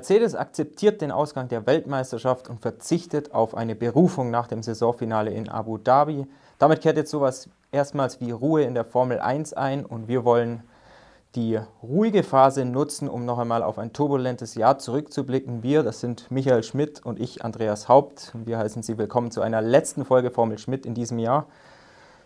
Mercedes akzeptiert den Ausgang der Weltmeisterschaft und verzichtet auf eine Berufung nach dem Saisonfinale in Abu Dhabi. Damit kehrt jetzt sowas erstmals wie Ruhe in der Formel 1 ein und wir wollen die ruhige Phase nutzen, um noch einmal auf ein turbulentes Jahr zurückzublicken. Wir, das sind Michael Schmidt und ich, Andreas Haupt. Wir heißen Sie willkommen zu einer letzten Folge Formel Schmidt in diesem Jahr.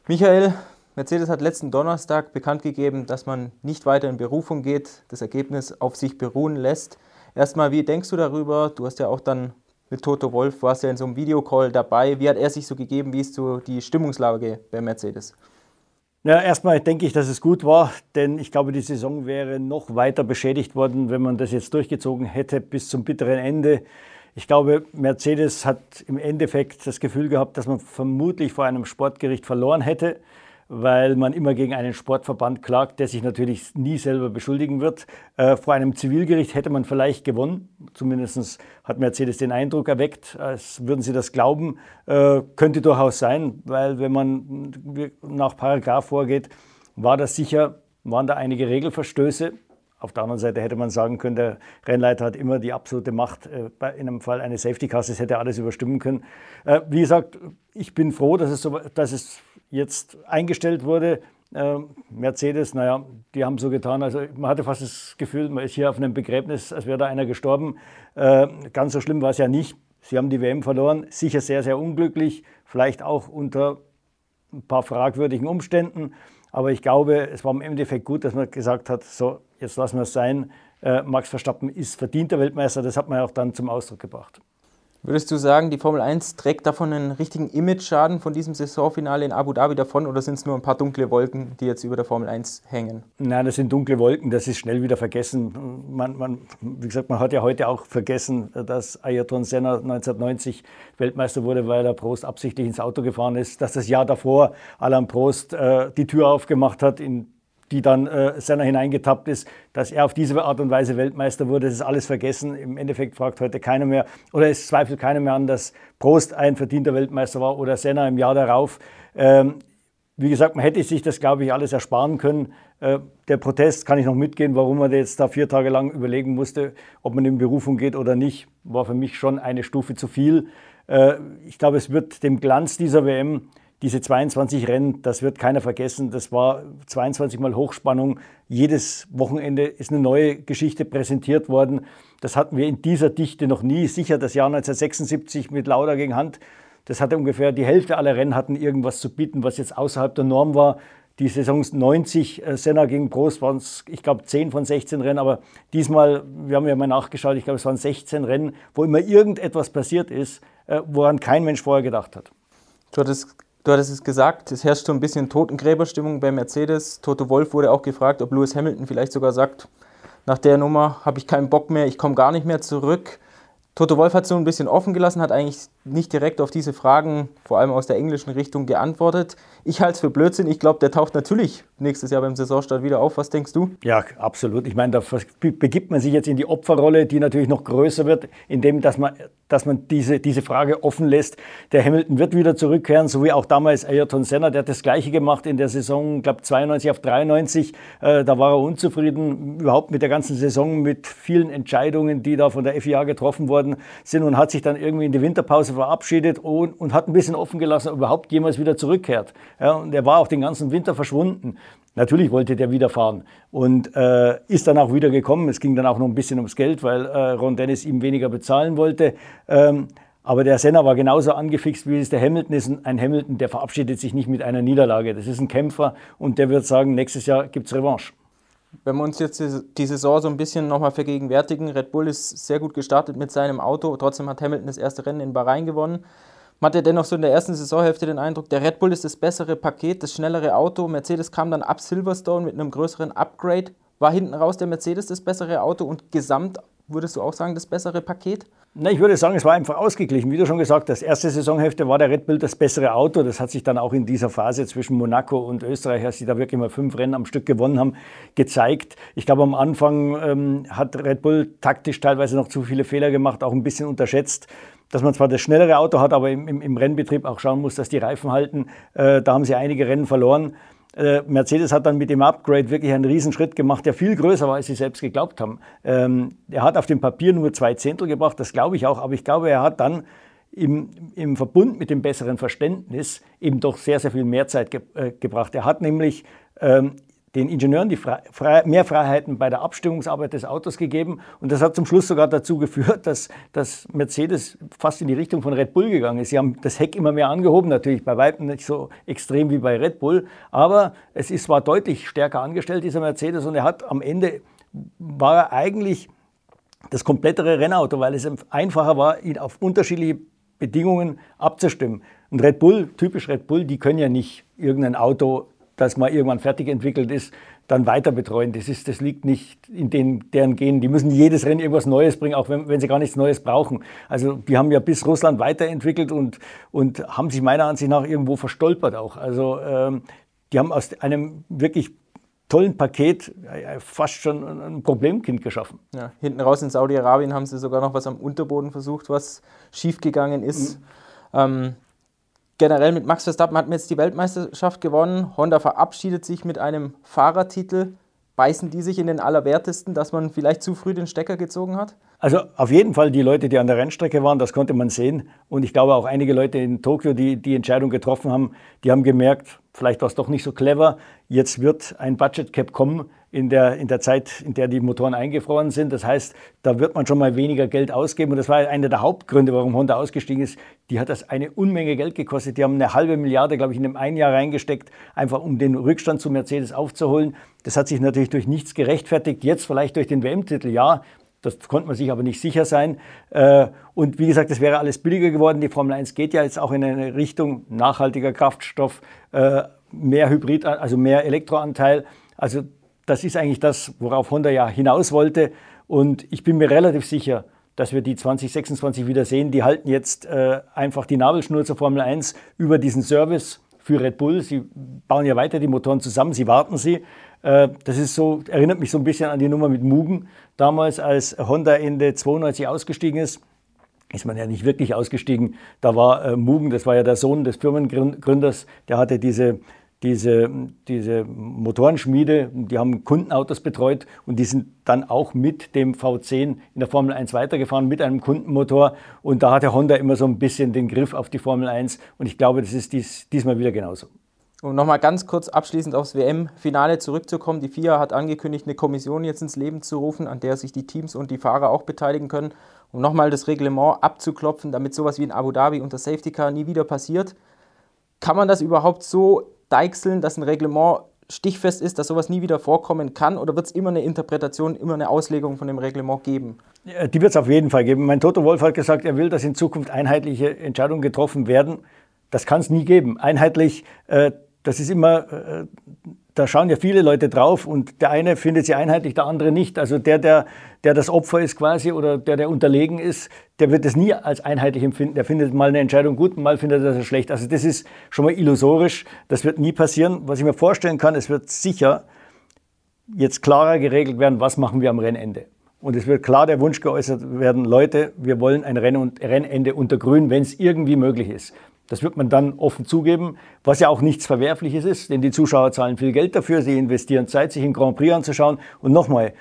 Michael, Mercedes hat letzten Donnerstag bekannt gegeben, dass man nicht weiter in Berufung geht, das Ergebnis auf sich beruhen lässt. Erstmal, wie denkst du darüber? Du hast ja auch dann mit Toto Wolf, warst ja in so einem Videocall dabei. Wie hat er sich so gegeben? Wie ist so die Stimmungslage bei Mercedes? Ja, erstmal denke ich, dass es gut war, denn ich glaube, die Saison wäre noch weiter beschädigt worden, wenn man das jetzt durchgezogen hätte bis zum bitteren Ende. Ich glaube, Mercedes hat im Endeffekt das Gefühl gehabt, dass man vermutlich vor einem Sportgericht verloren hätte weil man immer gegen einen Sportverband klagt, der sich natürlich nie selber beschuldigen wird. Äh, vor einem Zivilgericht hätte man vielleicht gewonnen. Zumindest hat Mercedes den Eindruck erweckt, als würden sie das glauben. Äh, könnte durchaus sein, weil wenn man nach Paragraph vorgeht, war das sicher, waren da einige Regelverstöße. Auf der anderen Seite hätte man sagen können, der Rennleiter hat immer die absolute Macht. Äh, in einem Fall eines Safety das hätte alles überstimmen können. Wie gesagt, ich bin froh, dass es, so, dass es jetzt eingestellt wurde. Ähm, Mercedes, naja, die haben so getan, also man hatte fast das Gefühl, man ist hier auf einem Begräbnis, als wäre da einer gestorben. Äh, ganz so schlimm war es ja nicht. Sie haben die WM verloren, sicher sehr, sehr unglücklich, vielleicht auch unter ein paar fragwürdigen Umständen. Aber ich glaube, es war im Endeffekt gut, dass man gesagt hat, so, jetzt lassen wir es sein. Äh, Max Verstappen ist verdienter Weltmeister, das hat man ja auch dann zum Ausdruck gebracht. Würdest du sagen, die Formel 1 trägt davon einen richtigen Image-Schaden von diesem Saisonfinale in Abu Dhabi davon oder sind es nur ein paar dunkle Wolken, die jetzt über der Formel 1 hängen? Nein, das sind dunkle Wolken, das ist schnell wieder vergessen. Man, man, wie gesagt, man hat ja heute auch vergessen, dass Ayrton Senna 1990 Weltmeister wurde, weil er Prost absichtlich ins Auto gefahren ist, dass das Jahr davor Alain Prost äh, die Tür aufgemacht hat in die dann äh, Senna hineingetappt ist, dass er auf diese Art und Weise Weltmeister wurde. Das ist alles vergessen. Im Endeffekt fragt heute keiner mehr, oder es zweifelt keiner mehr an, dass Prost ein verdienter Weltmeister war oder Senna im Jahr darauf. Ähm, wie gesagt, man hätte sich das, glaube ich, alles ersparen können. Äh, der Protest kann ich noch mitgehen, warum man jetzt da vier Tage lang überlegen musste, ob man in Berufung geht oder nicht, war für mich schon eine Stufe zu viel. Äh, ich glaube, es wird dem Glanz dieser WM diese 22 Rennen, das wird keiner vergessen. Das war 22 Mal Hochspannung. Jedes Wochenende ist eine neue Geschichte präsentiert worden. Das hatten wir in dieser Dichte noch nie. Sicher das Jahr 1976 mit Lauda gegen Hand. Das hatte ungefähr die Hälfte aller Rennen hatten irgendwas zu bieten, was jetzt außerhalb der Norm war. Die Saisons 90 äh, Senna gegen Prost waren es, ich glaube, 10 von 16 Rennen, aber diesmal, wir haben ja mal nachgeschaut, ich glaube, es waren 16 Rennen, wo immer irgendetwas passiert ist, äh, woran kein Mensch vorher gedacht hat. Du hattest Du hattest es gesagt, es herrscht so ein bisschen Totengräberstimmung bei Mercedes. Toto Wolf wurde auch gefragt, ob Lewis Hamilton vielleicht sogar sagt, nach der Nummer habe ich keinen Bock mehr, ich komme gar nicht mehr zurück. Toto Wolf hat so ein bisschen offen gelassen, hat eigentlich nicht direkt auf diese Fragen, vor allem aus der englischen Richtung, geantwortet. Ich halte es für Blödsinn. Ich glaube, der taucht natürlich nächstes Jahr beim Saisonstart wieder auf. Was denkst du? Ja, absolut. Ich meine, da begibt man sich jetzt in die Opferrolle, die natürlich noch größer wird, indem dass man, dass man diese, diese Frage offen lässt. Der Hamilton wird wieder zurückkehren, so wie auch damals Ayrton Senna. Der hat das Gleiche gemacht in der Saison, ich glaube 92 auf 93. Äh, da war er unzufrieden, überhaupt mit der ganzen Saison, mit vielen Entscheidungen, die da von der FIA getroffen worden sind und hat sich dann irgendwie in die Winterpause verabschiedet und, und hat ein bisschen offen gelassen, ob überhaupt jemals wieder zurückkehrt. Ja, und er war auch den ganzen Winter verschwunden. Natürlich wollte der wieder fahren und äh, ist dann auch wieder gekommen. Es ging dann auch noch ein bisschen ums Geld, weil äh, Ron Dennis ihm weniger bezahlen wollte. Ähm, aber der Senna war genauso angefixt, wie es der Hamilton ist. Ein Hamilton, der verabschiedet sich nicht mit einer Niederlage. Das ist ein Kämpfer und der wird sagen, nächstes Jahr gibt es Revanche. Wenn wir uns jetzt die Saison so ein bisschen nochmal vergegenwärtigen, Red Bull ist sehr gut gestartet mit seinem Auto, trotzdem hat Hamilton das erste Rennen in Bahrain gewonnen. Man hatte dennoch so in der ersten Saisonhälfte den Eindruck, der Red Bull ist das bessere Paket, das schnellere Auto. Mercedes kam dann ab Silverstone mit einem größeren Upgrade. War hinten raus der Mercedes das bessere Auto und gesamt würdest du auch sagen, das bessere Paket? Na, ich würde sagen, es war einfach ausgeglichen. Wie du schon gesagt hast, erste Saisonhälfte war der Red Bull das bessere Auto. Das hat sich dann auch in dieser Phase zwischen Monaco und Österreich, als sie da wirklich mal fünf Rennen am Stück gewonnen haben, gezeigt. Ich glaube, am Anfang ähm, hat Red Bull taktisch teilweise noch zu viele Fehler gemacht, auch ein bisschen unterschätzt dass man zwar das schnellere Auto hat, aber im, im, im Rennbetrieb auch schauen muss, dass die Reifen halten. Äh, da haben sie einige Rennen verloren. Äh, Mercedes hat dann mit dem Upgrade wirklich einen Riesenschritt gemacht, der viel größer war, als sie selbst geglaubt haben. Ähm, er hat auf dem Papier nur zwei Zehntel gebracht, das glaube ich auch, aber ich glaube, er hat dann im, im Verbund mit dem besseren Verständnis eben doch sehr, sehr viel mehr Zeit ge äh, gebracht. Er hat nämlich ähm, den Ingenieuren die Fre mehr Freiheiten bei der Abstimmungsarbeit des Autos gegeben. Und das hat zum Schluss sogar dazu geführt, dass, dass Mercedes fast in die Richtung von Red Bull gegangen ist. Sie haben das Heck immer mehr angehoben, natürlich bei weitem nicht so extrem wie bei Red Bull, aber es ist, war deutlich stärker angestellt, dieser Mercedes, und er hat am Ende, war er eigentlich das komplettere Rennauto, weil es einfacher war, ihn auf unterschiedliche Bedingungen abzustimmen. Und Red Bull, typisch Red Bull, die können ja nicht irgendein Auto das mal irgendwann fertig entwickelt ist, dann weiter betreuen. Das, ist, das liegt nicht in den, deren Genen. Die müssen jedes Rennen irgendwas Neues bringen, auch wenn, wenn sie gar nichts Neues brauchen. Also die haben ja bis Russland weiterentwickelt und, und haben sich meiner Ansicht nach irgendwo verstolpert auch. Also ähm, die haben aus einem wirklich tollen Paket äh, fast schon ein Problemkind geschaffen. Ja, hinten raus in Saudi-Arabien haben sie sogar noch was am Unterboden versucht, was schiefgegangen ist. Mhm. Ähm, generell mit Max Verstappen hat man jetzt die Weltmeisterschaft gewonnen. Honda verabschiedet sich mit einem Fahrertitel. Beißen die sich in den Allerwertesten, dass man vielleicht zu früh den Stecker gezogen hat? Also auf jeden Fall die Leute, die an der Rennstrecke waren, das konnte man sehen. Und ich glaube auch einige Leute in Tokio, die die Entscheidung getroffen haben, die haben gemerkt, vielleicht war es doch nicht so clever. Jetzt wird ein Budget Cap kommen, in der, in der Zeit, in der die Motoren eingefroren sind. Das heißt, da wird man schon mal weniger Geld ausgeben. Und das war einer der Hauptgründe, warum Honda ausgestiegen ist. Die hat das eine Unmenge Geld gekostet. Die haben eine halbe Milliarde, glaube ich, in dem einen Jahr reingesteckt, einfach um den Rückstand zu Mercedes aufzuholen. Das hat sich natürlich durch nichts gerechtfertigt. Jetzt vielleicht durch den WM-Titel, ja. Das konnte man sich aber nicht sicher sein. Äh, und wie gesagt, es wäre alles billiger geworden. Die Formel 1 geht ja jetzt auch in eine Richtung nachhaltiger Kraftstoff, äh, mehr Hybrid, also mehr Elektroanteil. Also das ist eigentlich das, worauf Honda ja hinaus wollte. Und ich bin mir relativ sicher, dass wir die 2026 wieder sehen. Die halten jetzt äh, einfach die Nabelschnur zur Formel 1 über diesen Service für Red Bull. Sie bauen ja weiter die Motoren zusammen, sie warten sie. Äh, das ist so, erinnert mich so ein bisschen an die Nummer mit Mugen. Damals, als Honda Ende 92 ausgestiegen ist, ist man ja nicht wirklich ausgestiegen. Da war äh, Mugen, das war ja der Sohn des Firmengründers, der hatte diese diese, diese Motorenschmiede, die haben Kundenautos betreut und die sind dann auch mit dem V10 in der Formel 1 weitergefahren, mit einem Kundenmotor. Und da hatte Honda immer so ein bisschen den Griff auf die Formel 1 und ich glaube, das ist dies, diesmal wieder genauso. Um nochmal ganz kurz abschließend aufs WM-Finale zurückzukommen. Die FIA hat angekündigt, eine Kommission jetzt ins Leben zu rufen, an der sich die Teams und die Fahrer auch beteiligen können, um nochmal das Reglement abzuklopfen, damit sowas wie in Abu Dhabi unter Safety Car nie wieder passiert. Kann man das überhaupt so deichseln, dass ein Reglement stichfest ist, dass sowas nie wieder vorkommen kann? Oder wird es immer eine Interpretation, immer eine Auslegung von dem Reglement geben? Die wird es auf jeden Fall geben. Mein Toto Wolf hat gesagt, er will, dass in Zukunft einheitliche Entscheidungen getroffen werden. Das kann es nie geben. Einheitlich, äh, das ist immer äh, da schauen ja viele Leute drauf und der eine findet sie einheitlich, der andere nicht. Also der, der, der das Opfer ist quasi oder der, der unterlegen ist, der wird es nie als einheitlich empfinden. Der findet mal eine Entscheidung gut und mal findet er das schlecht. Also das ist schon mal illusorisch. Das wird nie passieren. Was ich mir vorstellen kann, es wird sicher jetzt klarer geregelt werden, was machen wir am Rennende. Und es wird klar der Wunsch geäußert werden, Leute, wir wollen ein Rennende unter Grün, wenn es irgendwie möglich ist. Das wird man dann offen zugeben, was ja auch nichts Verwerfliches ist, denn die Zuschauer zahlen viel Geld dafür, sie investieren Zeit, sich einen Grand Prix anzuschauen. Und nochmal,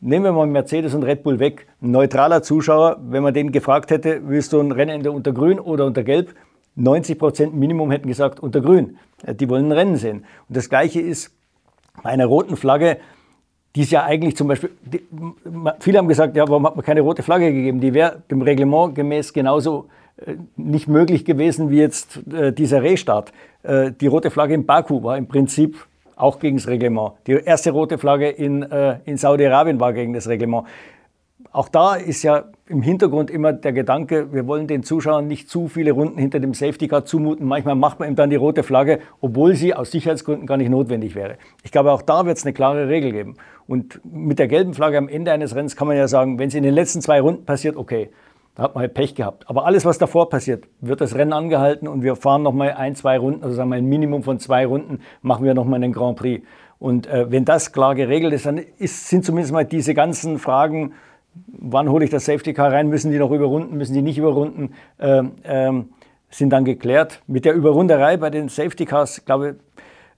nehmen wir mal Mercedes und Red Bull weg. Ein neutraler Zuschauer, wenn man den gefragt hätte, willst du ein Rennende unter Grün oder unter Gelb? 90 Prozent Minimum hätten gesagt unter Grün. Die wollen ein Rennen sehen. Und das Gleiche ist bei einer roten Flagge, die ist ja eigentlich zum Beispiel, die, viele haben gesagt, ja, warum hat man keine rote Flagge gegeben? Die wäre dem Reglement gemäß genauso äh, nicht möglich gewesen wie jetzt äh, dieser Restart. Äh, die rote Flagge in Baku war im Prinzip auch gegen das Reglement. Die erste rote Flagge in, äh, in Saudi-Arabien war gegen das Reglement. Auch da ist ja im Hintergrund immer der Gedanke, wir wollen den Zuschauern nicht zu viele Runden hinter dem Safety Car zumuten. Manchmal macht man ihm dann die rote Flagge, obwohl sie aus Sicherheitsgründen gar nicht notwendig wäre. Ich glaube, auch da wird es eine klare Regel geben. Und mit der gelben Flagge am Ende eines Rennens kann man ja sagen, wenn es in den letzten zwei Runden passiert, okay. Da hat man halt Pech gehabt. Aber alles, was davor passiert, wird das Rennen angehalten und wir fahren nochmal ein, zwei Runden, also sagen wir ein Minimum von zwei Runden, machen wir nochmal einen Grand Prix. Und äh, wenn das klar geregelt ist, dann ist, sind zumindest mal diese ganzen Fragen, wann hole ich das Safety Car rein, müssen die noch überrunden, müssen die nicht überrunden, äh, äh, sind dann geklärt. Mit der Überrunderei bei den Safety Cars, glaube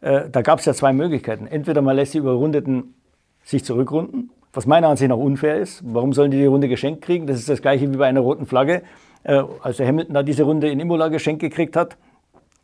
ich, äh, da gab es ja zwei Möglichkeiten. Entweder man lässt die Überrundeten sich zurückrunden, was meiner Ansicht nach unfair ist. Warum sollen die die Runde geschenkt kriegen? Das ist das gleiche wie bei einer roten Flagge. Äh, als der Hamilton da diese Runde in Imola geschenkt gekriegt hat,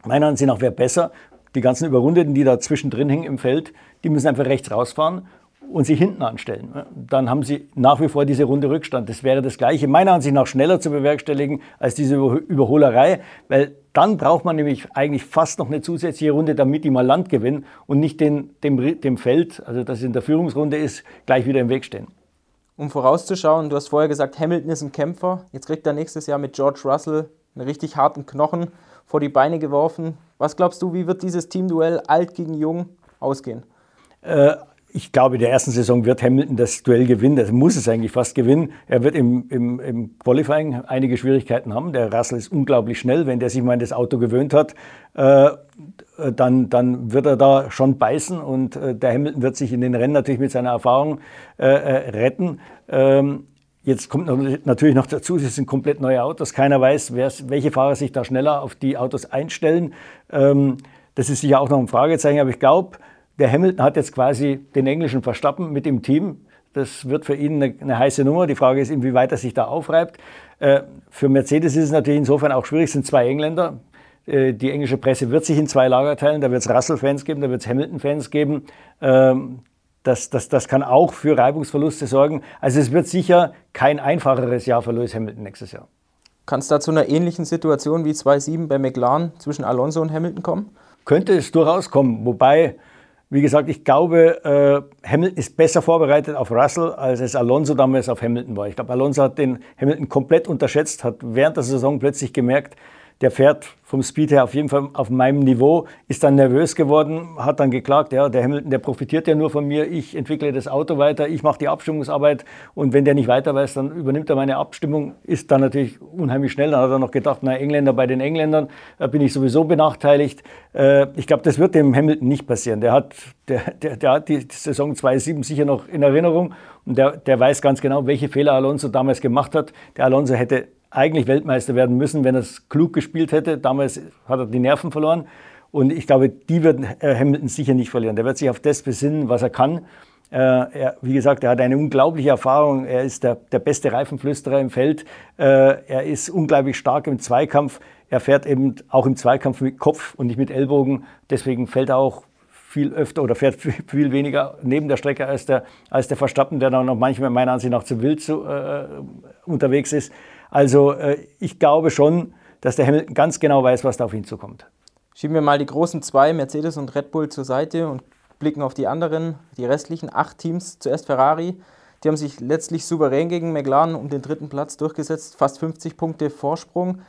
meiner Ansicht nach wäre besser, die ganzen Überrundeten, die da zwischendrin hängen im Feld, die müssen einfach rechts rausfahren und sich hinten anstellen. Dann haben sie nach wie vor diese Runde Rückstand. Das wäre das Gleiche, meiner Ansicht nach, schneller zu bewerkstelligen als diese Überholerei, weil dann braucht man nämlich eigentlich fast noch eine zusätzliche Runde, damit die mal Land gewinnen und nicht den, dem, dem Feld, also das in der Führungsrunde ist, gleich wieder im Weg stehen. Um vorauszuschauen, du hast vorher gesagt, Hamilton ist ein Kämpfer. Jetzt kriegt er nächstes Jahr mit George Russell einen richtig harten Knochen vor die Beine geworfen. Was glaubst du, wie wird dieses Teamduell alt gegen jung ausgehen? Äh, ich glaube, in der ersten Saison wird Hamilton das Duell gewinnen. Das muss es eigentlich fast gewinnen. Er wird im, im, im Qualifying einige Schwierigkeiten haben. Der Russell ist unglaublich schnell. Wenn der sich mal an das Auto gewöhnt hat, äh, dann, dann wird er da schon beißen. Und äh, der Hamilton wird sich in den Rennen natürlich mit seiner Erfahrung äh, äh retten. Ähm, Jetzt kommt natürlich noch dazu, es sind komplett neue Autos. Keiner weiß, welche Fahrer sich da schneller auf die Autos einstellen. Ähm, das ist sicher auch noch ein Fragezeichen, aber ich glaube, der Hamilton hat jetzt quasi den englischen Verstappen mit dem Team. Das wird für ihn eine, eine heiße Nummer. Die Frage ist, inwieweit er sich da aufreibt. Äh, für Mercedes ist es natürlich insofern auch schwierig, es sind zwei Engländer. Äh, die englische Presse wird sich in zwei Lager teilen. Da wird es Russell-Fans geben, da wird es Hamilton-Fans geben. Ähm, das, das, das kann auch für Reibungsverluste sorgen. Also es wird sicher kein einfacheres Jahr für Lewis Hamilton nächstes Jahr. Kann es da zu einer ähnlichen Situation wie 2-7 bei McLaren zwischen Alonso und Hamilton kommen? Könnte es durchaus kommen, wobei wie gesagt, ich glaube, äh, Hamilton ist besser vorbereitet auf Russell, als es Alonso damals auf Hamilton war. Ich glaube, Alonso hat den Hamilton komplett unterschätzt, hat während der Saison plötzlich gemerkt, der fährt vom Speed her auf jeden Fall auf meinem Niveau, ist dann nervös geworden, hat dann geklagt, ja, der Hamilton, der profitiert ja nur von mir, ich entwickle das Auto weiter, ich mache die Abstimmungsarbeit und wenn der nicht weiter weiß, dann übernimmt er meine Abstimmung, ist dann natürlich unheimlich schnell. Dann hat er noch gedacht, na, Engländer bei den Engländern, da bin ich sowieso benachteiligt. Äh, ich glaube, das wird dem Hamilton nicht passieren. Der hat, der, der, der hat die Saison 2007 sicher noch in Erinnerung und der, der weiß ganz genau, welche Fehler Alonso damals gemacht hat. Der Alonso hätte eigentlich Weltmeister werden müssen, wenn er es klug gespielt hätte. Damals hat er die Nerven verloren. Und ich glaube, die wird Hamilton sicher nicht verlieren. Der wird sich auf das besinnen, was er kann. Äh, er, wie gesagt, er hat eine unglaubliche Erfahrung. Er ist der, der beste Reifenflüsterer im Feld. Äh, er ist unglaublich stark im Zweikampf. Er fährt eben auch im Zweikampf mit Kopf und nicht mit Ellbogen. Deswegen fällt er auch viel öfter oder fährt viel weniger neben der Strecke als der, als der Verstappen, der dann noch manchmal meiner Ansicht nach zu wild zu, äh, unterwegs ist. Also äh, ich glaube schon, dass der Hamilton ganz genau weiß, was da auf ihn zukommt. Schieben wir mal die großen zwei, Mercedes und Red Bull, zur Seite und blicken auf die anderen, die restlichen acht Teams. Zuerst Ferrari. Die haben sich letztlich souverän gegen McLaren um den dritten Platz durchgesetzt, fast 50 Punkte Vorsprung.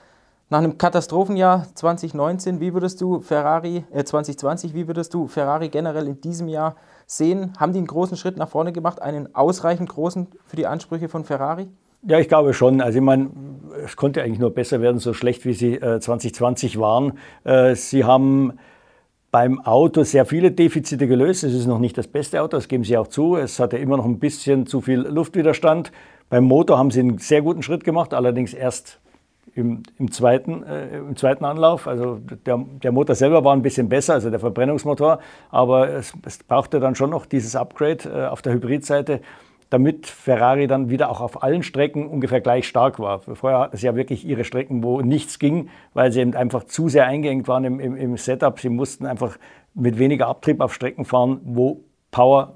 Nach einem Katastrophenjahr 2019, wie würdest du Ferrari, äh 2020, wie würdest du Ferrari generell in diesem Jahr sehen? Haben die einen großen Schritt nach vorne gemacht, einen ausreichend großen für die Ansprüche von Ferrari? Ja, ich glaube schon. Also ich meine, es konnte eigentlich nur besser werden, so schlecht wie sie äh, 2020 waren. Äh, sie haben beim Auto sehr viele Defizite gelöst. Es ist noch nicht das beste Auto, das geben sie auch zu. Es hatte immer noch ein bisschen zu viel Luftwiderstand. Beim Motor haben sie einen sehr guten Schritt gemacht, allerdings erst im, im, zweiten, äh, im zweiten Anlauf. Also der, der, Motor selber war ein bisschen besser, also der Verbrennungsmotor, aber es, es brauchte dann schon noch dieses Upgrade äh, auf der Hybridseite damit Ferrari dann wieder auch auf allen Strecken ungefähr gleich stark war. Vorher hatten sie ja wirklich ihre Strecken, wo nichts ging, weil sie eben einfach zu sehr eingeengt waren im, im, im Setup. Sie mussten einfach mit weniger Abtrieb auf Strecken fahren, wo Power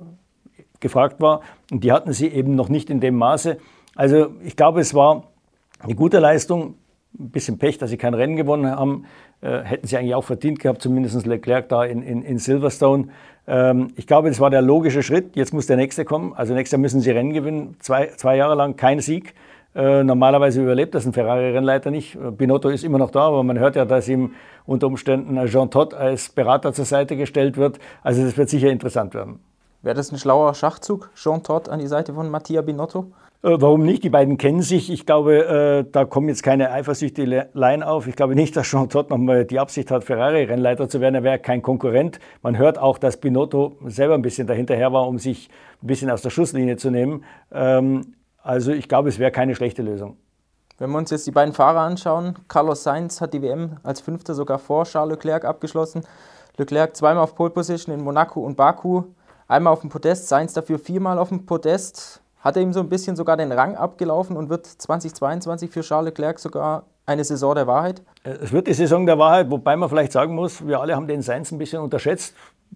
gefragt war. Und die hatten sie eben noch nicht in dem Maße. Also ich glaube, es war eine gute Leistung. Ein bisschen Pech, dass sie kein Rennen gewonnen haben. Äh, hätten sie eigentlich auch verdient gehabt, zumindest Leclerc da in, in, in Silverstone. Ähm, ich glaube, das war der logische Schritt. Jetzt muss der nächste kommen. Also nächstes Jahr müssen sie Rennen gewinnen. Zwei, zwei Jahre lang kein Sieg. Äh, normalerweise überlebt das ein Ferrari-Rennleiter nicht. Äh, Binotto ist immer noch da, aber man hört ja, dass ihm unter Umständen Jean Todt als Berater zur Seite gestellt wird. Also das wird sicher interessant werden. Wäre das ein schlauer Schachzug, Jean Todt an die Seite von Mattia Binotto? Äh, warum nicht? Die beiden kennen sich. Ich glaube, äh, da kommen jetzt keine eifersüchteleien auf. Ich glaube nicht, dass Jean Todt nochmal die Absicht hat, Ferrari-Rennleiter zu werden. Er wäre kein Konkurrent. Man hört auch, dass Binotto selber ein bisschen dahinterher war, um sich ein bisschen aus der Schusslinie zu nehmen. Ähm, also ich glaube, es wäre keine schlechte Lösung. Wenn wir uns jetzt die beiden Fahrer anschauen, Carlos Sainz hat die WM als Fünfter sogar vor Charles Leclerc abgeschlossen. Leclerc zweimal auf Pole Position in Monaco und Baku, einmal auf dem Podest, Sainz dafür viermal auf dem Podest. Hat er ihm so ein bisschen sogar den Rang abgelaufen und wird 2022 für Charles Leclerc sogar eine Saison der Wahrheit? Es wird die Saison der Wahrheit, wobei man vielleicht sagen muss, wir alle haben den Sainz ein bisschen unterschätzt.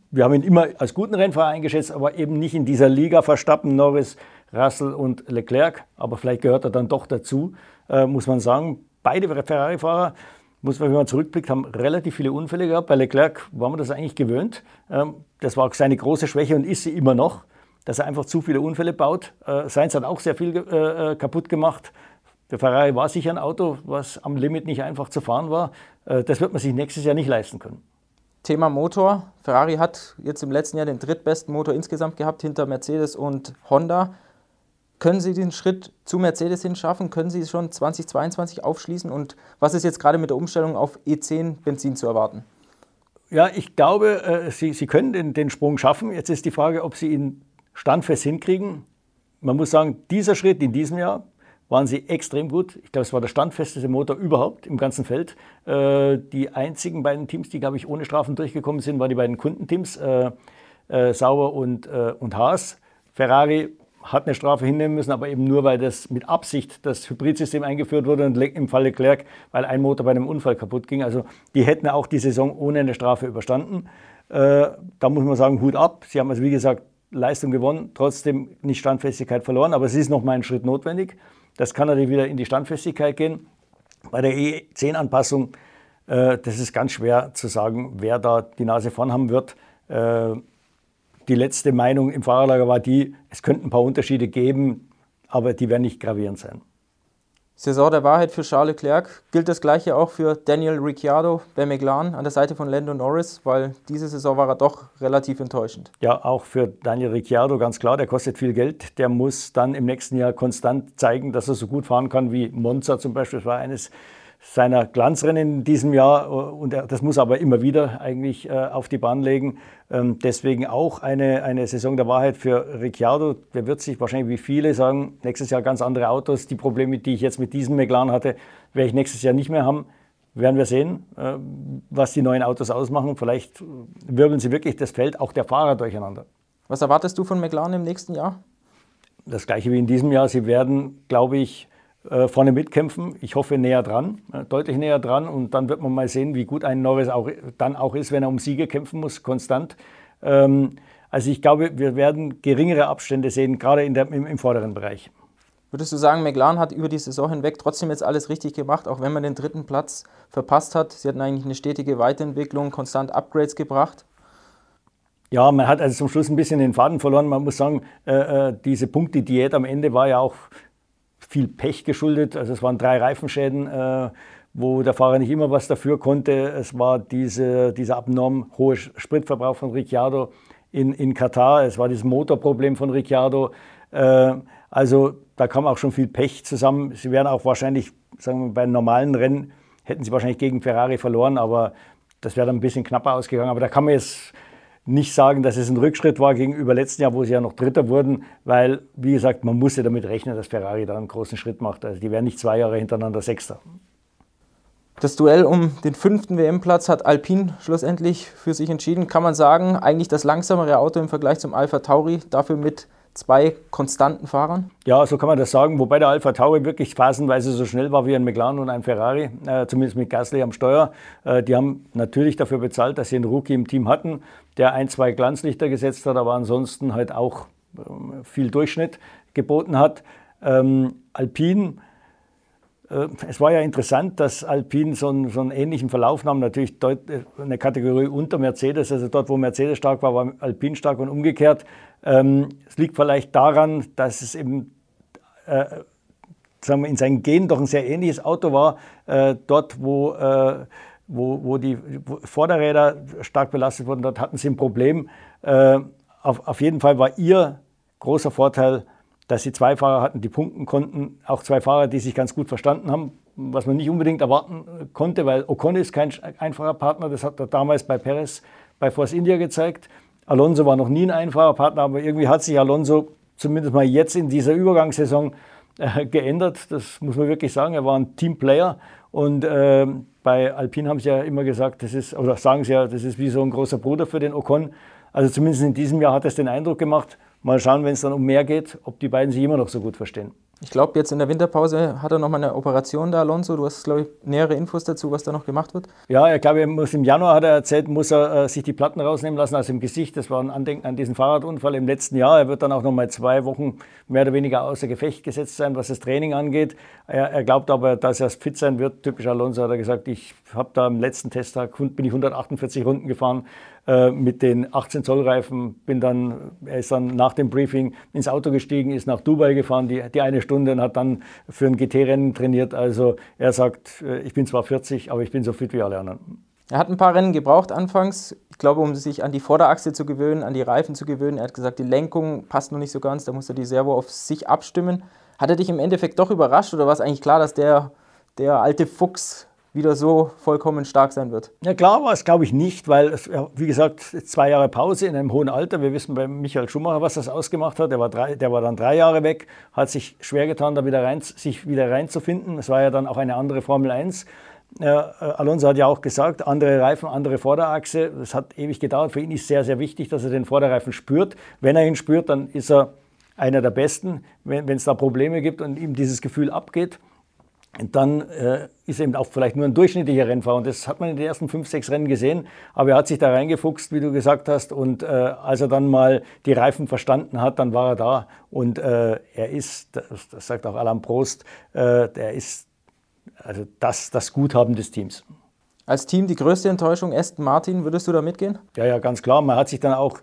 Wir haben ihn immer als guten Rennfahrer eingeschätzt, aber eben nicht in dieser Liga Verstappen, Norris, Russell und Leclerc. Aber vielleicht gehört er dann doch dazu, äh, muss man sagen. Beide Ferrari-Fahrer muss man, wenn man zurückblickt, haben relativ viele Unfälle gehabt. Bei Leclerc war man das eigentlich gewöhnt. Ähm, das war auch seine große Schwäche und ist sie immer noch, dass er einfach zu viele Unfälle baut. Äh, Sainz hat auch sehr viel äh, äh, kaputt gemacht. Der Ferrari war sicher ein Auto, was am Limit nicht einfach zu fahren war. Das wird man sich nächstes Jahr nicht leisten können. Thema Motor. Ferrari hat jetzt im letzten Jahr den drittbesten Motor insgesamt gehabt hinter Mercedes und Honda. Können Sie den Schritt zu Mercedes hin schaffen? Können Sie schon 2022 aufschließen? Und was ist jetzt gerade mit der Umstellung auf E10 Benzin zu erwarten? Ja, ich glaube, äh, Sie, Sie können den, den Sprung schaffen. Jetzt ist die Frage, ob Sie ihn standfest hinkriegen. Man muss sagen, dieser Schritt in diesem Jahr waren sie extrem gut. Ich glaube, es war der standfesteste Motor überhaupt im ganzen Feld. Äh, die einzigen beiden Teams, die, glaube ich, ohne Strafen durchgekommen sind, waren die beiden Kundenteams, äh, Sauber und, und Haas. Ferrari hat eine Strafe hinnehmen müssen, aber eben nur, weil das mit Absicht das Hybridsystem eingeführt wurde und im Fall Leclerc, weil ein Motor bei einem Unfall kaputt ging. Also die hätten auch die Saison ohne eine Strafe überstanden. Äh, da muss man sagen, Hut ab. Sie haben also wie gesagt Leistung gewonnen, trotzdem nicht Standfestigkeit verloren, aber es ist noch mal ein Schritt notwendig. Das kann natürlich wieder in die Standfestigkeit gehen. Bei der E10-Anpassung, äh, das ist ganz schwer zu sagen, wer da die Nase vorn haben wird. Äh, die letzte Meinung im Fahrerlager war die, es könnten ein paar Unterschiede geben, aber die werden nicht gravierend sein. Saison der Wahrheit für Charles Leclerc. Gilt das gleiche auch für Daniel Ricciardo bei McLaren an der Seite von Lando Norris, weil diese Saison war er doch relativ enttäuschend. Ja, auch für Daniel Ricciardo ganz klar, der kostet viel Geld. Der muss dann im nächsten Jahr konstant zeigen, dass er so gut fahren kann wie Monza zum Beispiel. Das war eines seiner Glanzrennen in diesem Jahr und er, das muss aber immer wieder eigentlich äh, auf die Bahn legen. Ähm, deswegen auch eine, eine Saison der Wahrheit für Ricciardo. Der wird sich wahrscheinlich wie viele sagen, nächstes Jahr ganz andere Autos. Die Probleme, die ich jetzt mit diesem McLaren hatte, werde ich nächstes Jahr nicht mehr haben. Werden wir sehen, äh, was die neuen Autos ausmachen. Vielleicht wirbeln sie wirklich das Feld auch der Fahrer durcheinander. Was erwartest du von McLaren im nächsten Jahr? Das gleiche wie in diesem Jahr. Sie werden, glaube ich, äh, vorne mitkämpfen. Ich hoffe näher dran, äh, deutlich näher dran. Und dann wird man mal sehen, wie gut ein Norris auch, dann auch ist, wenn er um Siege kämpfen muss, konstant. Ähm, also ich glaube, wir werden geringere Abstände sehen, gerade in der, im, im vorderen Bereich. Würdest du sagen, McLaren hat über die Saison hinweg trotzdem jetzt alles richtig gemacht, auch wenn man den dritten Platz verpasst hat? Sie hatten eigentlich eine stetige Weiterentwicklung, konstant Upgrades gebracht. Ja, man hat also zum Schluss ein bisschen den Faden verloren. Man muss sagen, äh, äh diese Punkte-Diät am Ende war ja auch viel Pech geschuldet. Also es waren drei Reifenschäden, äh, wo der Fahrer nicht immer was dafür konnte. Es war diese, dieser abnorm hohe Spritverbrauch von Ricciardo in, in Katar. Es war dieses Motorproblem von Ricciardo. Äh, also da kam auch schon viel Pech zusammen. Sie wären auch wahrscheinlich, sagen wir, bei normalen Rennen hätten sie wahrscheinlich gegen Ferrari verloren, aber das wäre dann ein bisschen knapper ausgegangen. Aber da kann man jetzt nicht sagen, dass es ein Rückschritt war gegenüber letzten Jahr, wo sie ja noch Dritter wurden, weil, wie gesagt, man musste damit rechnen, dass Ferrari da einen großen Schritt macht. Also die werden nicht zwei Jahre hintereinander Sechster. Das Duell um den fünften WM-Platz hat Alpine schlussendlich für sich entschieden. Kann man sagen, eigentlich das langsamere Auto im Vergleich zum Alpha Tauri, dafür mit zwei konstanten Fahrern? Ja, so kann man das sagen. Wobei der Alpha Tauri wirklich phasenweise so schnell war wie ein McLaren und ein Ferrari, äh, zumindest mit Gasly am Steuer. Äh, die haben natürlich dafür bezahlt, dass sie einen Rookie im Team hatten, der ein, zwei Glanzlichter gesetzt hat, aber ansonsten halt auch äh, viel Durchschnitt geboten hat. Ähm, Alpine äh, es war ja interessant, dass Alpine so einen, so einen ähnlichen Verlauf nahm, natürlich eine Kategorie unter Mercedes. Also dort, wo Mercedes stark war, war Alpine stark und umgekehrt. Ähm, es liegt vielleicht daran, dass es eben äh, sagen wir, in seinen Genen doch ein sehr ähnliches Auto war. Äh, dort, wo, äh, wo, wo die Vorderräder stark belastet wurden, dort hatten sie ein Problem. Äh, auf, auf jeden Fall war ihr großer Vorteil, dass sie zwei Fahrer hatten, die punkten konnten, auch zwei Fahrer, die sich ganz gut verstanden haben, was man nicht unbedingt erwarten konnte, weil Ocon ist kein einfacher Partner, das hat er damals bei Perez bei Force India gezeigt. Alonso war noch nie ein einfacher Partner, aber irgendwie hat sich Alonso zumindest mal jetzt in dieser Übergangssaison äh, geändert. Das muss man wirklich sagen. Er war ein Teamplayer und äh, bei Alpine haben sie ja immer gesagt, das ist, oder sagen sie ja, das ist wie so ein großer Bruder für den Ocon. Also zumindest in diesem Jahr hat es den Eindruck gemacht. Mal schauen, wenn es dann um mehr geht, ob die beiden sich immer noch so gut verstehen. Ich glaube, jetzt in der Winterpause hat er noch mal eine Operation da, Alonso. Du hast, glaube ich, nähere Infos dazu, was da noch gemacht wird. Ja, ich glaube, im Januar hat er erzählt, muss er äh, sich die Platten rausnehmen lassen, also im Gesicht. Das war ein Andenken an diesen Fahrradunfall im letzten Jahr. Er wird dann auch noch mal zwei Wochen mehr oder weniger außer Gefecht gesetzt sein, was das Training angeht. Er, er glaubt aber, dass er fit sein wird. Typisch Alonso hat er gesagt, ich habe da am letzten Testtag bin ich 148 Runden gefahren äh, mit den 18 Zoll Reifen. Bin dann, er ist dann nach dem Briefing ins Auto gestiegen, ist nach Dubai gefahren, die, die eine Stunde und hat dann für ein GT-Rennen trainiert. Also er sagt, äh, ich bin zwar 40, aber ich bin so fit wie alle anderen. Er hat ein paar Rennen gebraucht anfangs, ich glaube, um sich an die Vorderachse zu gewöhnen, an die Reifen zu gewöhnen. Er hat gesagt, die Lenkung passt noch nicht so ganz, da muss er die Servo auf sich abstimmen. Hat er dich im Endeffekt doch überrascht oder war es eigentlich klar, dass der, der alte Fuchs wieder so vollkommen stark sein wird. Ja, klar war es, glaube ich, nicht, weil, wie gesagt, zwei Jahre Pause in einem hohen Alter. Wir wissen bei Michael Schumacher, was das ausgemacht hat. Der war, drei, der war dann drei Jahre weg, hat sich schwer getan, da wieder rein, sich wieder reinzufinden. Es war ja dann auch eine andere Formel 1. Äh, Alonso hat ja auch gesagt, andere Reifen, andere Vorderachse. Das hat ewig gedauert. Für ihn ist sehr, sehr wichtig, dass er den Vorderreifen spürt. Wenn er ihn spürt, dann ist er einer der Besten. Wenn es da Probleme gibt und ihm dieses Gefühl abgeht, dann äh, ist er eben auch vielleicht nur ein durchschnittlicher Rennfahrer. Und das hat man in den ersten fünf, sechs Rennen gesehen. Aber er hat sich da reingefuchst, wie du gesagt hast. Und äh, als er dann mal die Reifen verstanden hat, dann war er da. Und äh, er ist, das, das, sagt auch Alain Prost, äh, der ist also das, das Guthaben des Teams. Als Team die größte Enttäuschung, Aston Martin, würdest du da mitgehen? Ja, ja, ganz klar. Man hat sich dann auch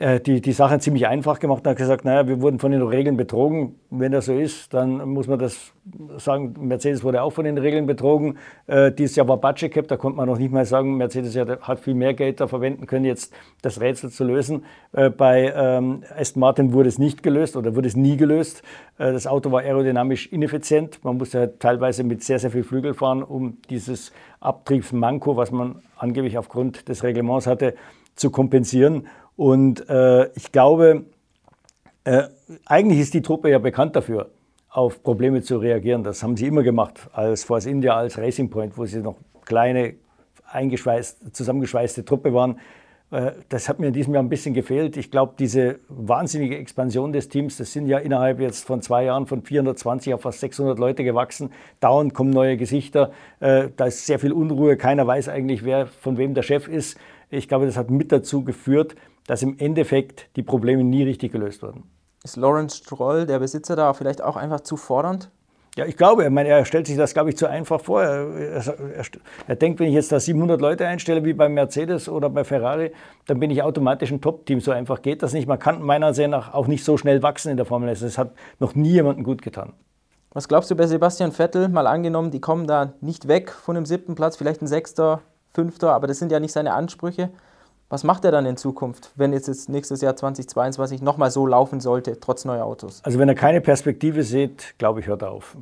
äh, die, die Sache ziemlich einfach gemacht und hat gesagt, naja, wir wurden von den Regeln betrogen. Wenn das so ist, dann muss man das sagen, Mercedes wurde auch von den Regeln betrogen. Äh, dieses Jahr war Budget Cap, da konnte man noch nicht mal sagen, Mercedes hat viel mehr Geld da verwenden können, jetzt das Rätsel zu lösen. Äh, bei ähm, Aston Martin wurde es nicht gelöst oder wurde es nie gelöst. Äh, das Auto war aerodynamisch ineffizient. Man musste halt teilweise mit sehr, sehr viel Flügel fahren, um dieses Abtriebsmanko, was man angeblich aufgrund des Reglements hatte, zu kompensieren. Und äh, ich glaube, äh, eigentlich ist die Truppe ja bekannt dafür, auf Probleme zu reagieren. Das haben sie immer gemacht, als Force India, als Racing Point, wo sie noch kleine, eingeschweißt, zusammengeschweißte Truppe waren. Äh, das hat mir in diesem Jahr ein bisschen gefehlt. Ich glaube, diese wahnsinnige Expansion des Teams, das sind ja innerhalb jetzt von zwei Jahren von 420 auf fast 600 Leute gewachsen. Dauernd kommen neue Gesichter. Äh, da ist sehr viel Unruhe. Keiner weiß eigentlich, wer von wem der Chef ist. Ich glaube, das hat mit dazu geführt, dass im Endeffekt die Probleme nie richtig gelöst wurden. Ist Lawrence Stroll, der Besitzer, da vielleicht auch einfach zu fordernd? Ja, ich glaube, ich meine, er stellt sich das, glaube ich, zu einfach vor. Er, er, er, denkt, wenn ich jetzt da 700 Leute einstelle, wie bei Mercedes oder bei Ferrari, dann bin ich automatisch ein Top-Team. So einfach geht das nicht. Man kann meiner Ansicht nach auch nicht so schnell wachsen in der Formel 1. Das hat noch nie jemandem gut getan. Was glaubst du bei Sebastian Vettel? Mal angenommen, die kommen da nicht weg von dem siebten Platz, vielleicht ein sechster, fünfter, aber das sind ja nicht seine Ansprüche. Was macht er dann in Zukunft, wenn jetzt, nächstes Jahr 2022 nochmal so laufen sollte, trotz neuer Autos? Also wenn er keine Perspektive sieht, glaube ich, hört er auf.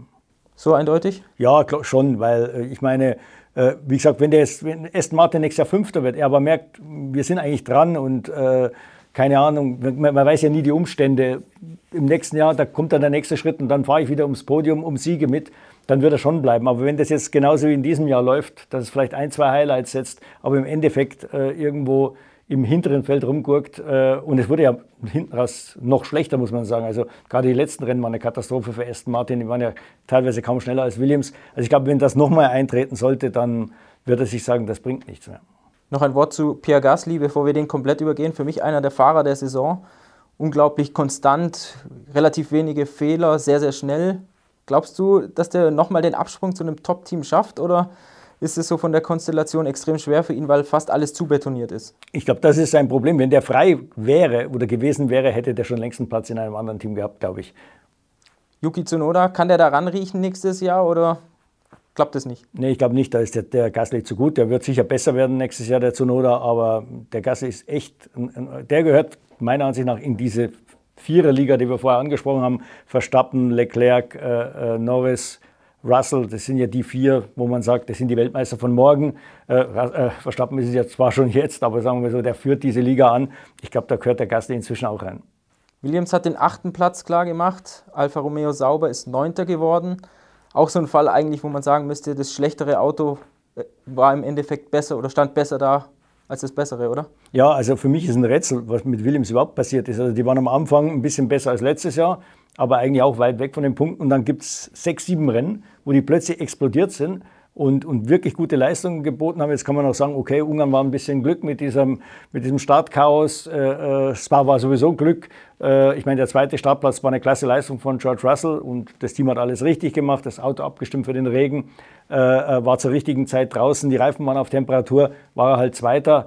So eindeutig? Ja, schon, weil äh, ich meine, äh, wie gesagt, wenn der jetzt, wenn Aston Martin nächstes Jahr Fünfter wird, er aber merkt, wir sind eigentlich dran und äh, keine Ahnung, man, man, weiß ja nie die Umstände. Im nächsten Jahr, da kommt dann der nächste Schritt und dann fahre ich wieder ums Podium, um Siege mit dann wird er schon bleiben. Aber wenn das jetzt genauso wie in diesem Jahr läuft, dass es vielleicht ein, zwei Highlights setzt, aber im Endeffekt äh, irgendwo im hinteren Feld rumgurkt äh, und es wurde ja hinten raus noch schlechter, muss man sagen. Also gerade die letzten Rennen waren eine Katastrophe für Aston Martin, die waren ja teilweise kaum schneller als Williams. Also ich glaube, wenn das nochmal eintreten sollte, dann wird er sich sagen, das bringt nichts mehr. Noch ein Wort zu Pierre Gasly, bevor wir den komplett übergehen. Für mich einer der Fahrer der Saison. Unglaublich konstant, relativ wenige Fehler, sehr, sehr schnell. Glaubst du, dass der nochmal den Absprung zu einem Top-Team schafft oder ist es so von der Konstellation extrem schwer für ihn, weil fast alles zu betoniert ist? Ich glaube, das ist sein Problem. Wenn der frei wäre oder gewesen wäre, hätte der schon längst einen Platz in einem anderen Team gehabt, glaube ich. Yuki Tsunoda, kann der da ranriechen nächstes Jahr oder klappt das nicht? Nee, ich glaube nicht, da ist der, der Gasly zu gut. Der wird sicher besser werden nächstes Jahr, der Tsunoda, aber der Gasly ist echt, der gehört meiner Ansicht nach in diese Viererliga, die wir vorher angesprochen haben, Verstappen, Leclerc, äh, äh, Norris, Russell, das sind ja die vier, wo man sagt, das sind die Weltmeister von morgen. Äh, äh, Verstappen ist es ja zwar schon jetzt, aber sagen wir so, der führt diese Liga an. Ich glaube, da gehört der Gasly inzwischen auch rein. Williams hat den achten Platz klar gemacht. Alfa Romeo Sauber ist neunter geworden. Auch so ein Fall eigentlich, wo man sagen müsste, das schlechtere Auto äh, war im Endeffekt besser oder stand besser da als das bessere, oder? Ja, also für mich ist ein Rätsel, was mit Williams überhaupt passiert ist. Also die waren am Anfang ein bisschen besser als letztes Jahr, aber eigentlich auch weit weg von den Punkten. Und dann gibt es sechs, sieben Rennen, wo die plötzlich explodiert sind und, und wirklich gute Leistungen geboten haben. Jetzt kann man auch sagen, okay, Ungarn war ein bisschen Glück mit diesem, mit diesem Startchaos. Äh, äh, Spa war sowieso Glück. Äh, ich meine, der zweite Startplatz war eine klasse Leistung von George Russell und das Team hat alles richtig gemacht. Das Auto abgestimmt für den Regen, äh, äh war zur richtigen Zeit draußen. Die Reifen waren auf Temperatur, war er halt Zweiter,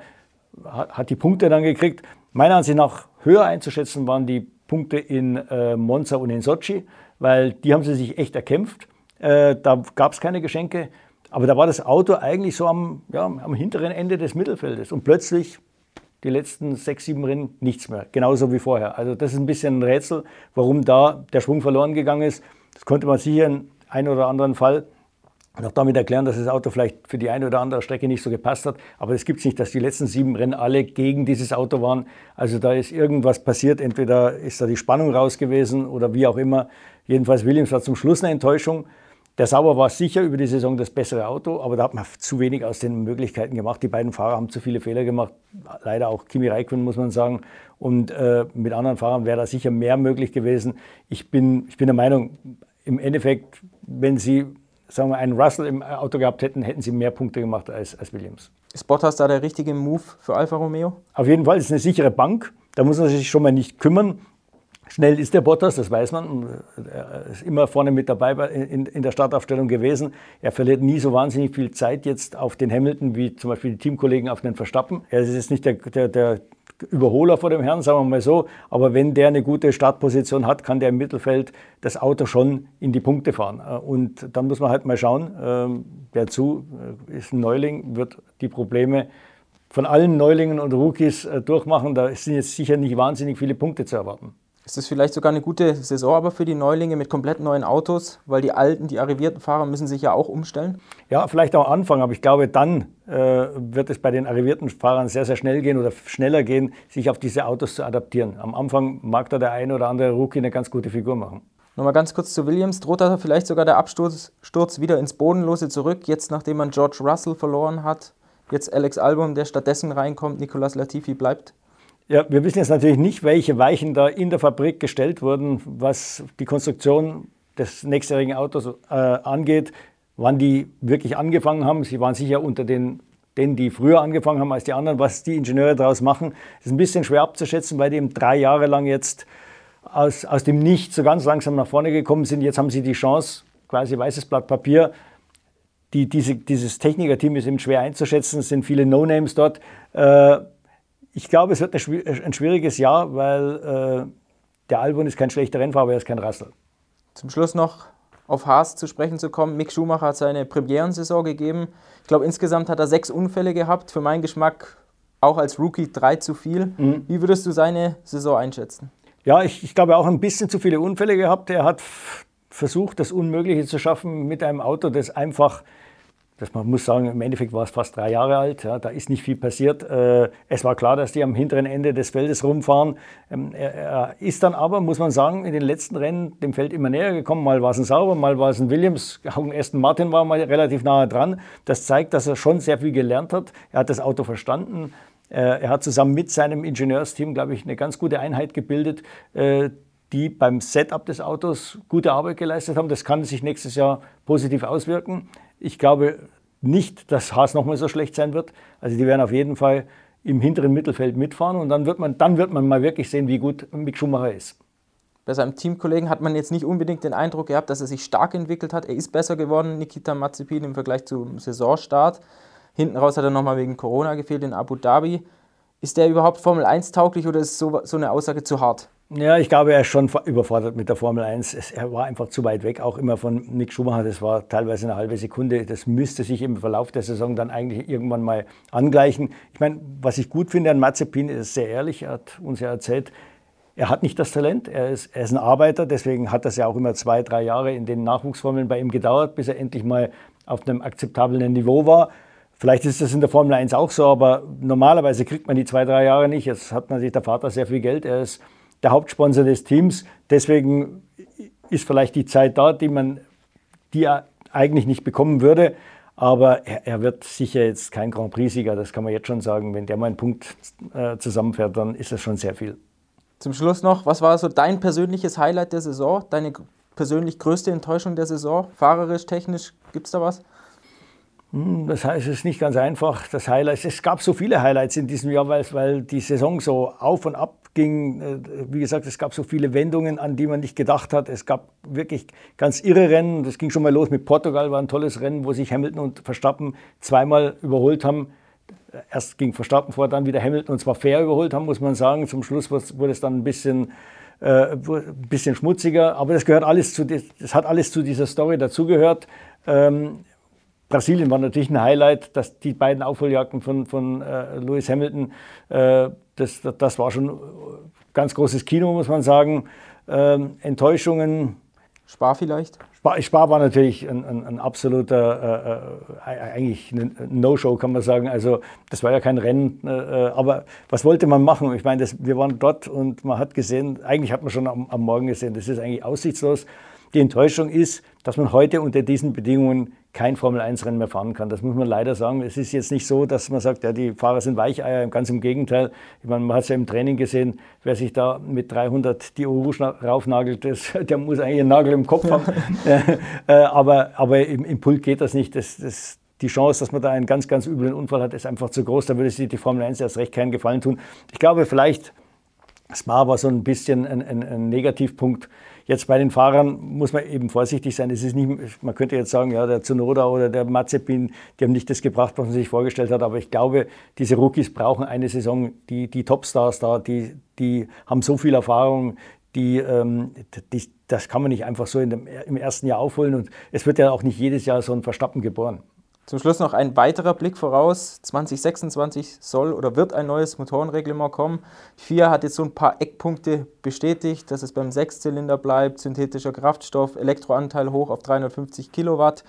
hat, hat die Punkte dann gekriegt. Meiner Ansicht nach höher einzuschätzen waren die Punkte in äh, Monza und in Sochi, weil die haben sie sich echt erkämpft. da gab es keine Geschenke. Aber da war das Auto eigentlich so am, ja, am hinteren Ende des Mittelfeldes und plötzlich die letzten sechs, sieben Rennen nichts mehr, genauso wie vorher. Also das ist ein bisschen ein Rätsel, warum da der Schwung verloren gegangen ist. Das konnte man sicher in einem oder anderen Fall noch damit erklären, dass das Auto vielleicht für die eine oder andere Strecke nicht so gepasst hat. Aber es gibt nicht, dass die letzten sieben Rennen alle gegen dieses Auto waren. Also da ist irgendwas passiert. Entweder ist da die Spannung raus gewesen oder wie auch immer. Jedenfalls Williams war zum Schluss eine Enttäuschung. Der Sauber war sicher über die Saison das bessere Auto, aber da hat man zu wenig aus den Möglichkeiten gemacht. Die beiden Fahrer haben zu viele Fehler gemacht. Leider auch Kimi Räikkönen, muss man sagen. Und äh, mit anderen Fahrern wäre da sicher mehr möglich gewesen. Ich bin, ich bin der Meinung, im Endeffekt, wenn sie sagen wir, einen Russell im Auto gehabt hätten, hätten sie mehr Punkte gemacht als, als Williams. Ist Bottas da der richtige Move für Alfa Romeo? Auf jeden Fall, es ist eine sichere Bank. Da muss man sich schon mal nicht kümmern. Schnell ist der Bottas, das weiß man. Er ist immer vorne mit dabei in, in, der Startaufstellung gewesen. Er verliert nie so wahnsinnig viel Zeit jetzt auf den Hamilton wie zum Beispiel die Teamkollegen auf den Verstappen. Er ist jetzt nicht der, der, der Überholer vor dem Herrn, sagen wir mal so. Aber wenn der eine gute Startposition hat, kann der im Mittelfeld das Auto schon in die Punkte fahren. Und dann muss man halt mal schauen, ähm, wer zu äh, ist ein Neuling, wird die Probleme von allen Neulingen und Rookies äh, durchmachen. Da sind jetzt sicher nicht wahnsinnig viele Punkte zu erwarten. Ist das vielleicht sogar eine gute Saison aber für die Neulinge mit komplett neuen Autos, weil die alten, die arrivierten Fahrer müssen sich ja auch umstellen? Ja, vielleicht auch anfangen, aber ich glaube, dann äh, wird es bei den arrivierten Fahrern sehr, sehr schnell gehen oder schneller gehen, sich auf diese Autos zu adaptieren. Am Anfang mag da der eine oder andere Rookie eine ganz gute Figur machen. Nochmal ganz kurz zu Williams. Droht da vielleicht sogar der Absturz Sturz wieder ins Bodenlose zurück, jetzt nachdem man George Russell verloren hat? Jetzt Alex Album, der stattdessen reinkommt, Nicolas Latifi bleibt? Ja, wir wissen jetzt natürlich nicht, welche Weichen da in der Fabrik gestellt wurden, was die Konstruktion des nächstjährigen Autos äh, angeht, wann die wirklich angefangen haben. Sie waren sicher unter den, denen, die früher angefangen haben als die anderen. Was die Ingenieure daraus machen, ist ein bisschen schwer abzuschätzen, weil die eben drei Jahre lang jetzt aus, aus dem Nichts so ganz langsam nach vorne gekommen sind. Jetzt haben sie die Chance, quasi weißes Blatt Papier. Die, diese, dieses Technikerteam ist eben schwer einzuschätzen. Es sind viele No-Names dort. Äh, ich glaube, es wird ein schwieriges Jahr, weil äh, der Albon ist kein schlechter Rennfahrer, er ist kein Russell. Zum Schluss noch auf Haas zu sprechen zu kommen. Mick Schumacher hat seine Premierensaison gegeben. Ich glaube, insgesamt hat er sechs Unfälle gehabt. Für meinen Geschmack auch als Rookie drei zu viel. Mhm. Wie würdest du seine Saison einschätzen? Ja, ich, ich glaube auch ein bisschen zu viele Unfälle gehabt. Er hat versucht, das Unmögliche zu schaffen mit einem Auto, das einfach das man muss sagen, im Endeffekt war es fast drei Jahre alt. Ja, da ist nicht viel passiert. Äh, es war klar, dass die am hinteren Ende des Feldes rumfahren. Ähm, er, ist dann aber, muss man sagen, in den letzten Rennen dem Feld immer näher gekommen. Mal war es ein Sauber, mal war es ein Williams. Auch ein Aston Martin war mal relativ nahe dran. Das zeigt, dass er schon sehr viel gelernt hat. Er hat das Auto verstanden. Äh, er hat zusammen mit seinem Ingenieursteam, glaube ich, eine ganz gute Einheit gebildet äh, die beim Setup des Autos gute Arbeit geleistet haben. Das kann sich nächstes Jahr positiv auswirken. Ich glaube nicht, dass Haas nochmal so schlecht sein wird. Also die werden auf jeden Fall im hinteren Mittelfeld mitfahren und dann wird man, dann wird man mal wirklich sehen, wie gut Mick Schumacher ist. Bei seinem Teamkollegen hat man jetzt nicht unbedingt den Eindruck gehabt, dass er sich stark entwickelt hat. Er ist besser geworden, Nikita Mazepin, im Vergleich zum Saisonstart. Hinten raus hat er nochmal wegen Corona gefehlt in Abu Dhabi. Ist der überhaupt Formel 1 tauglich oder ist so, so eine Aussage zu hart? Ja, ich glaube, er ist schon überfordert mit der Formel 1. er war einfach zu weit weg, auch immer von Mick Schumacher. Das war teilweise eine halbe Sekunde. Das müsste sich im Verlauf der Saison dann eigentlich irgendwann mal angleichen. Ich meine, was ich gut finde an Mazepin, ist sehr ehrlich. Er hat uns ja erzählt, er hat nicht das Talent. Er ist, er ist ein Arbeiter. Deswegen hat das ja auch immer zwei, drei Jahre in den Nachwuchsformeln bei ihm gedauert, bis er endlich mal auf einem akzeptablen Niveau war. Vielleicht ist das in der Formel 1 auch so, aber normalerweise kriegt man die zwei, drei Jahre nicht. Jetzt hat natürlich der Vater sehr viel Geld. Er ist der Hauptsponsor des Teams. Deswegen ist vielleicht die Zeit da, die man die er eigentlich nicht bekommen würde. Aber er, er wird sicher jetzt kein Grand Prix-Sieger, das kann man jetzt schon sagen. Wenn der mal einen Punkt äh, zusammenfährt, dann ist das schon sehr viel. Zum Schluss noch, was war so dein persönliches Highlight der Saison? Deine persönlich größte Enttäuschung der Saison? Fahrerisch, technisch, gibt es da was? Hm, das heißt, es ist nicht ganz einfach. Das Highlight, es gab so viele Highlights in diesem Jahr, weil, weil die Saison so auf und ab ging. Äh, wie gesagt, es gab so viele Wendungen, an die man nicht gedacht hat. Es gab wirklich ganz irre Rennen. Das ging schon mal los mit Portugal, war ein tolles Rennen, wo sich Hamilton und Verstappen zweimal überholt haben. Erst ging Verstappen vor, dann wieder Hamilton und zwar fair überholt haben, muss man sagen. Zum Schluss wurde es dann ein bisschen, äh, ein bisschen schmutziger. Aber das gehört alles zu, das hat alles zu dieser Story dazugehört. Ähm, Brasilien war natürlich ein Highlight, dass die beiden Aufholjagden von, von äh, Lewis Hamilton, äh, das, das war schon ganz großes Kino, muss man sagen. Ähm, Enttäuschungen. Spar vielleicht? Spar, Spar war natürlich ein, ein, ein absoluter, äh, äh eigentlich ein No-Show, kann man sagen. Also das war ja kein Rennen, äh, äh, aber was wollte man machen? Ich meine, das, wir waren dort und man hat gesehen, eigentlich hat man schon am, am Morgen gesehen, das ist eigentlich aussichtslos. Die Enttäuschung ist, dass man heute unter diesen Bedingungen kein Formel-1-Rennen mehr fahren kann. Das muss man leider sagen. Es ist jetzt nicht so, dass man sagt, ja, die Fahrer sind Weicheier, ganz im Gegenteil. Ich meine, man hat es ja im Training gesehen, wer sich da mit 300 die Uhr raufnagelt, das, der muss eigentlich einen Nagel im Kopf haben. Äh, aber, aber im, im Pult geht das nicht. Das, das, die Chance, dass man da einen ganz, ganz üblen Unfall hat, ist einfach zu groß. Da würde sich die Formel 1 erst recht keinen Gefallen tun. Ich glaube, vielleicht, Spa war so ein bisschen ein, ein, ein Negativpunkt Jetzt bei den Fahrern muss man eben vorsichtig sein. Es ist nicht, man könnte jetzt sagen, ja, der Zunoda oder der Mazepin, die haben nicht das gebracht, was man sich vorgestellt hat. Aber ich glaube, diese Rookies brauchen eine Saison. Die, die Topstars da, die, die haben so viel Erfahrung, die, ähm, die, das kann man nicht einfach so dem, im ersten Jahr aufholen. Und es wird ja auch nicht jedes Jahr so ein Verstappen geboren. Zum Schluss noch ein weiterer Blick voraus. 2026 soll oder wird ein neues Motorenreglement kommen. FIA hat jetzt so ein paar Eckpunkte bestätigt, dass es beim Sechszylinder bleibt, synthetischer Kraftstoff, Elektroanteil hoch auf 350 Kilowatt.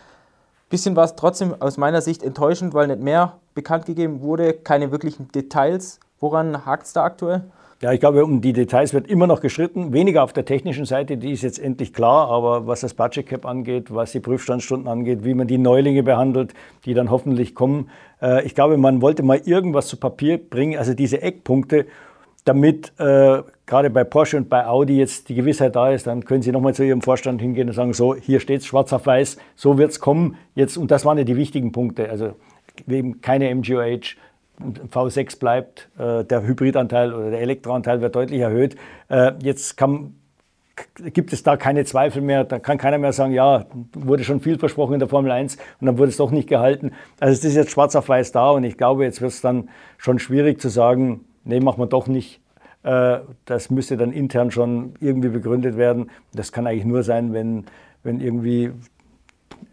Bisschen war es trotzdem aus meiner Sicht enttäuschend, weil nicht mehr bekannt gegeben wurde, keine wirklichen Details. Woran hakt es da aktuell? Ja, ich glaube, um die Details wird immer noch geschritten. Weniger auf der technischen Seite, die ist jetzt endlich klar, aber was das Budget Cap angeht, was die Prüfstandsstunden angeht, wie man die Neulinge behandelt, die dann hoffentlich kommen. Äh, ich glaube, man wollte mal irgendwas zu Papier bringen, also diese Eckpunkte, damit äh, gerade bei Porsche und bei Audi jetzt die Gewissheit da ist, dann können Sie nochmal zu Ihrem Vorstand hingehen und sagen, so, hier steht es schwarz auf weiß, so wird es kommen. Jetzt, und das waren ja die wichtigen Punkte. Also eben keine MGOH, V6 bleibt, äh, der Hybridanteil oder der Elektroanteil wird deutlich erhöht. Äh, jetzt kann, gibt es da keine Zweifel mehr. Da kann keiner mehr sagen, ja, wurde schon viel versprochen in der Formel 1 und dann wurde es doch nicht gehalten. Also es ist jetzt schwarz auf weiß da und ich glaube, jetzt wird es dann schon schwierig zu sagen, nee, machen wir doch nicht. Äh, das müsste dann intern schon irgendwie begründet werden. Das kann eigentlich nur sein, wenn, wenn irgendwie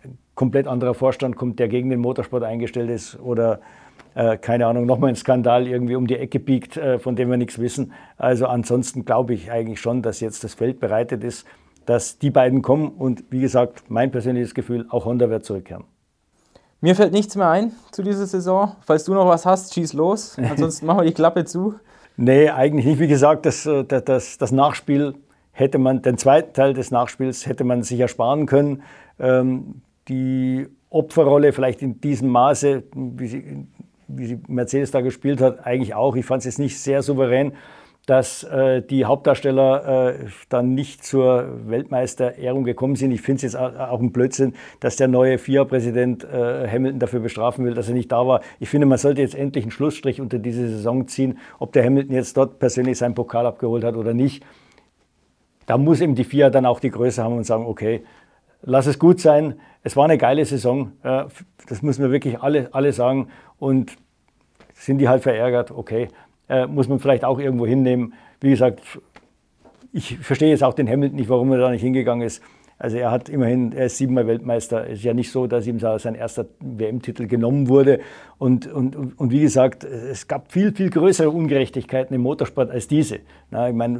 ein komplett anderer Vorstand kommt, der gegen den Motorsport eingestellt ist oder äh, keine Ahnung, nochmal ein Skandal irgendwie um die Ecke biegt, äh, von dem wir nichts wissen. Also ansonsten glaube ich eigentlich schon, dass jetzt das Feld bereitet ist, dass die beiden kommen und wie gesagt, mein persönliches Gefühl, auch Honda wird zurückkehren. Mir fällt nichts mehr ein zu dieser Saison. Falls du noch was hast, schieß los. Ansonsten machen wir die Klappe zu. Nee, eigentlich nicht. Wie gesagt, das, äh, das, das Nachspiel hätte man, den zweiten Teil des Nachspiels hätte man sich ersparen können. Ähm, die Opferrolle vielleicht in diesem Maße, wie sie wie Mercedes da gespielt hat, eigentlich auch. Ich fand es jetzt nicht sehr souverän, dass äh, die Hauptdarsteller äh, dann nicht zur Weltmeisterehrung gekommen sind. Ich finde es jetzt auch ein Blödsinn, dass der neue FIA-Präsident äh, Hamilton dafür bestrafen will, dass er nicht da war. Ich finde, man sollte jetzt endlich einen Schlussstrich unter diese Saison ziehen, ob der Hamilton jetzt dort persönlich seinen Pokal abgeholt hat oder nicht. Da muss eben die FIA dann auch die Größe haben und sagen, okay, lass es gut sein. Es war eine geile Saison. Das müssen wir wirklich alle, alle sagen. Und sind die halt verärgert, okay, äh, muss man vielleicht auch irgendwo hinnehmen. Wie gesagt, ich verstehe jetzt auch den Hamilton nicht, warum er da nicht hingegangen ist. Also er hat immerhin, er ist siebenmal Weltmeister. Es ist ja nicht so, dass ihm sein erster WM-Titel genommen wurde. Und, und, und wie gesagt, es gab viel, viel größere Ungerechtigkeiten im Motorsport als diese. Na, ich meine,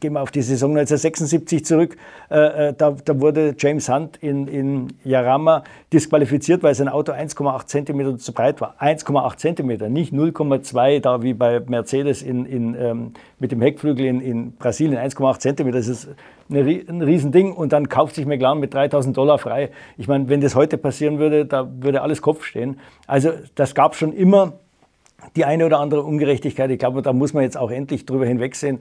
gehen wir auf die Saison 1976 zurück. Äh, äh, da, da, wurde James Hunt in, in Yarama disqualifiziert, weil sein Auto 1,8 Zentimeter zu breit war. 1,8 Zentimeter, nicht 0,2 da wie bei Mercedes in, in, ähm, mit dem Heckflügel in, in Brasilien. 1,8 Zentimeter, das ist ein Riesending und dann kauft sich McLaren mit 3000 Dollar frei. Ich meine, wenn das heute passieren würde, da würde alles Kopf stehen. Also das gab schon immer die eine oder andere Ungerechtigkeit. Ich glaube, da muss man jetzt auch endlich drüber hinwegsehen.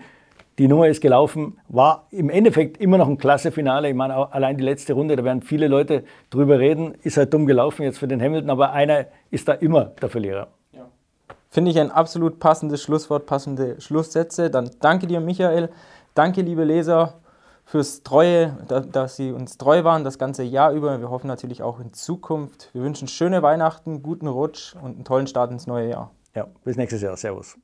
Die Nummer ist gelaufen, war im Endeffekt immer noch ein klasse Finale. Ich meine, allein die letzte Runde, da werden viele Leute drüber reden, ist halt dumm gelaufen jetzt für den Hamilton, aber einer ist da immer der Verlierer. Ja. Finde ich ein absolut passendes Schlusswort, passende Schlusssätze. Dann danke dir, Michael. Danke, liebe Leser fürs Treue, dass Sie uns treu waren das ganze Jahr über. Wir hoffen natürlich auch in Zukunft. Wir wünschen schöne Weihnachten, guten Rutsch und einen tollen Start ins neue Jahr. Ja, bis nächstes Jahr. Servus.